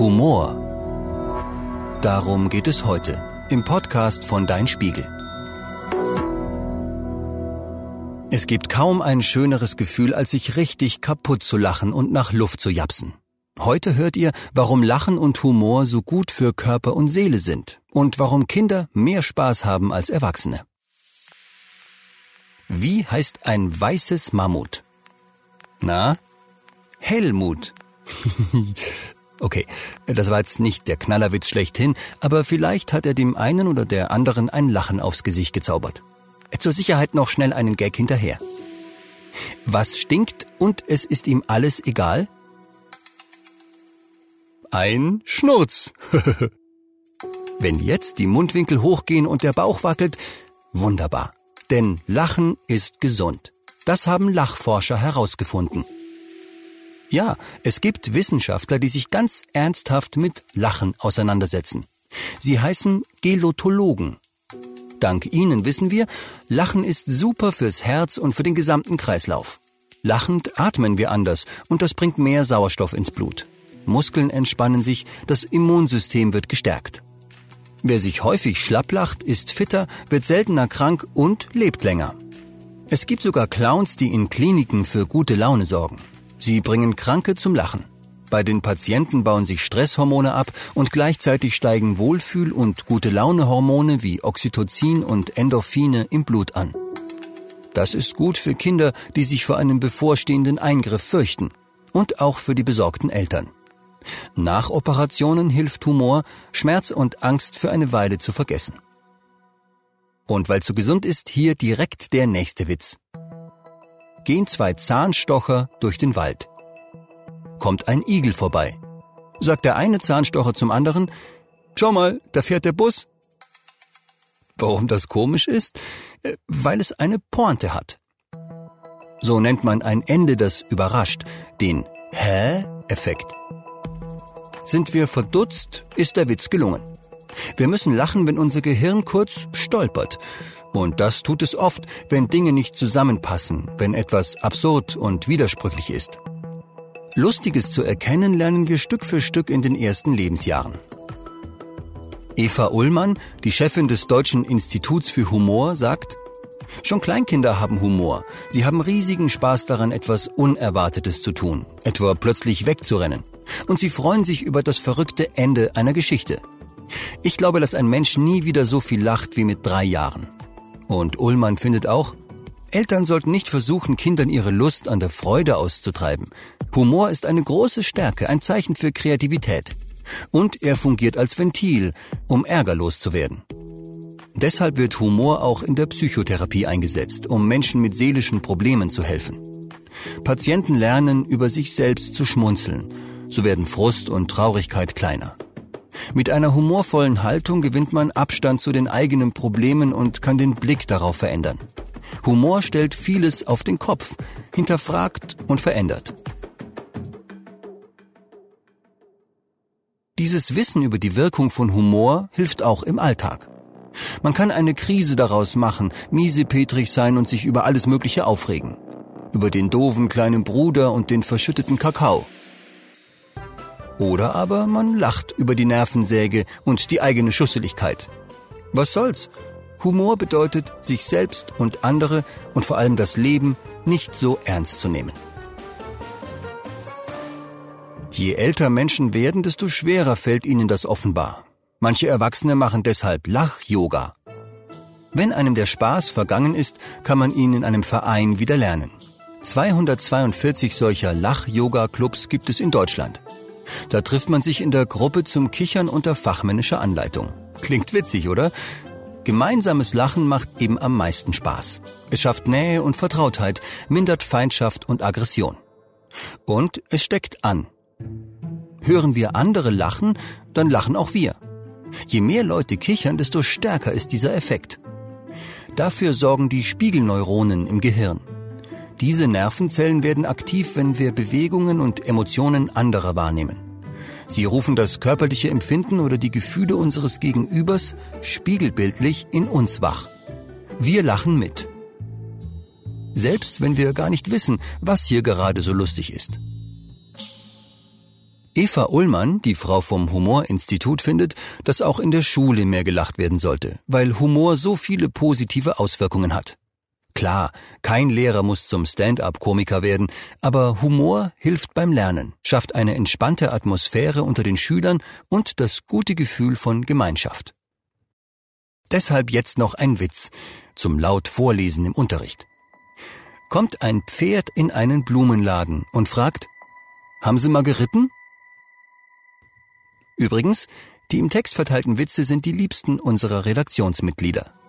Humor. Darum geht es heute im Podcast von Dein Spiegel. Es gibt kaum ein schöneres Gefühl, als sich richtig kaputt zu lachen und nach Luft zu japsen. Heute hört ihr, warum Lachen und Humor so gut für Körper und Seele sind und warum Kinder mehr Spaß haben als Erwachsene. Wie heißt ein weißes Mammut? Na? Helmut. okay, das war jetzt nicht der Knallerwitz schlechthin, aber vielleicht hat er dem einen oder der anderen ein Lachen aufs Gesicht gezaubert. Zur Sicherheit noch schnell einen Gag hinterher. Was stinkt und es ist ihm alles egal? Ein Schnurz. Wenn jetzt die Mundwinkel hochgehen und der Bauch wackelt, wunderbar. Denn Lachen ist gesund. Das haben Lachforscher herausgefunden. Ja, es gibt Wissenschaftler, die sich ganz ernsthaft mit Lachen auseinandersetzen. Sie heißen Gelotologen. Dank ihnen wissen wir, Lachen ist super fürs Herz und für den gesamten Kreislauf. Lachend atmen wir anders und das bringt mehr Sauerstoff ins Blut. Muskeln entspannen sich, das Immunsystem wird gestärkt. Wer sich häufig schlapp lacht, ist fitter, wird seltener krank und lebt länger. Es gibt sogar Clowns, die in Kliniken für gute Laune sorgen. Sie bringen Kranke zum Lachen. Bei den Patienten bauen sich Stresshormone ab und gleichzeitig steigen Wohlfühl- und gute Launehormone wie Oxytocin und Endorphine im Blut an. Das ist gut für Kinder, die sich vor einem bevorstehenden Eingriff fürchten und auch für die besorgten Eltern. Nach Operationen hilft Humor, Schmerz und Angst für eine Weile zu vergessen. Und weil zu gesund ist, hier direkt der nächste Witz. Gehen zwei Zahnstocher durch den Wald. Kommt ein Igel vorbei. Sagt der eine Zahnstocher zum anderen, Schau mal, da fährt der Bus. Warum das komisch ist? Äh, weil es eine Pointe hat. So nennt man ein Ende, das überrascht, den Hä-Effekt. Sind wir verdutzt, ist der Witz gelungen. Wir müssen lachen, wenn unser Gehirn kurz stolpert. Und das tut es oft, wenn Dinge nicht zusammenpassen, wenn etwas absurd und widersprüchlich ist. Lustiges zu erkennen lernen wir Stück für Stück in den ersten Lebensjahren. Eva Ullmann, die Chefin des Deutschen Instituts für Humor, sagt, Schon Kleinkinder haben Humor. Sie haben riesigen Spaß daran, etwas Unerwartetes zu tun, etwa plötzlich wegzurennen und sie freuen sich über das verrückte Ende einer Geschichte. Ich glaube, dass ein Mensch nie wieder so viel lacht wie mit drei Jahren. Und Ullmann findet auch, Eltern sollten nicht versuchen, Kindern ihre Lust an der Freude auszutreiben. Humor ist eine große Stärke, ein Zeichen für Kreativität. Und er fungiert als Ventil, um ärgerlos zu werden. Deshalb wird Humor auch in der Psychotherapie eingesetzt, um Menschen mit seelischen Problemen zu helfen. Patienten lernen, über sich selbst zu schmunzeln so werden Frust und Traurigkeit kleiner. Mit einer humorvollen Haltung gewinnt man Abstand zu den eigenen Problemen und kann den Blick darauf verändern. Humor stellt vieles auf den Kopf, hinterfragt und verändert. Dieses Wissen über die Wirkung von Humor hilft auch im Alltag. Man kann eine Krise daraus machen, miesepetrig sein und sich über alles Mögliche aufregen. Über den doofen kleinen Bruder und den verschütteten Kakao. Oder aber man lacht über die Nervensäge und die eigene Schusseligkeit. Was soll's? Humor bedeutet, sich selbst und andere und vor allem das Leben nicht so ernst zu nehmen. Je älter Menschen werden, desto schwerer fällt ihnen das offenbar. Manche Erwachsene machen deshalb Lach-Yoga. Wenn einem der Spaß vergangen ist, kann man ihn in einem Verein wieder lernen. 242 solcher Lach-Yoga-Clubs gibt es in Deutschland. Da trifft man sich in der Gruppe zum Kichern unter fachmännischer Anleitung. Klingt witzig, oder? Gemeinsames Lachen macht eben am meisten Spaß. Es schafft Nähe und Vertrautheit, mindert Feindschaft und Aggression. Und es steckt an. Hören wir andere lachen, dann lachen auch wir. Je mehr Leute kichern, desto stärker ist dieser Effekt. Dafür sorgen die Spiegelneuronen im Gehirn. Diese Nervenzellen werden aktiv, wenn wir Bewegungen und Emotionen anderer wahrnehmen. Sie rufen das körperliche Empfinden oder die Gefühle unseres Gegenübers spiegelbildlich in uns wach. Wir lachen mit. Selbst wenn wir gar nicht wissen, was hier gerade so lustig ist. Eva Ullmann, die Frau vom Humorinstitut, findet, dass auch in der Schule mehr gelacht werden sollte, weil Humor so viele positive Auswirkungen hat. Klar, kein Lehrer muss zum Stand-up-Komiker werden, aber Humor hilft beim Lernen, schafft eine entspannte Atmosphäre unter den Schülern und das gute Gefühl von Gemeinschaft. Deshalb jetzt noch ein Witz zum laut Vorlesen im Unterricht. Kommt ein Pferd in einen Blumenladen und fragt, haben Sie mal geritten? Übrigens, die im Text verteilten Witze sind die liebsten unserer Redaktionsmitglieder.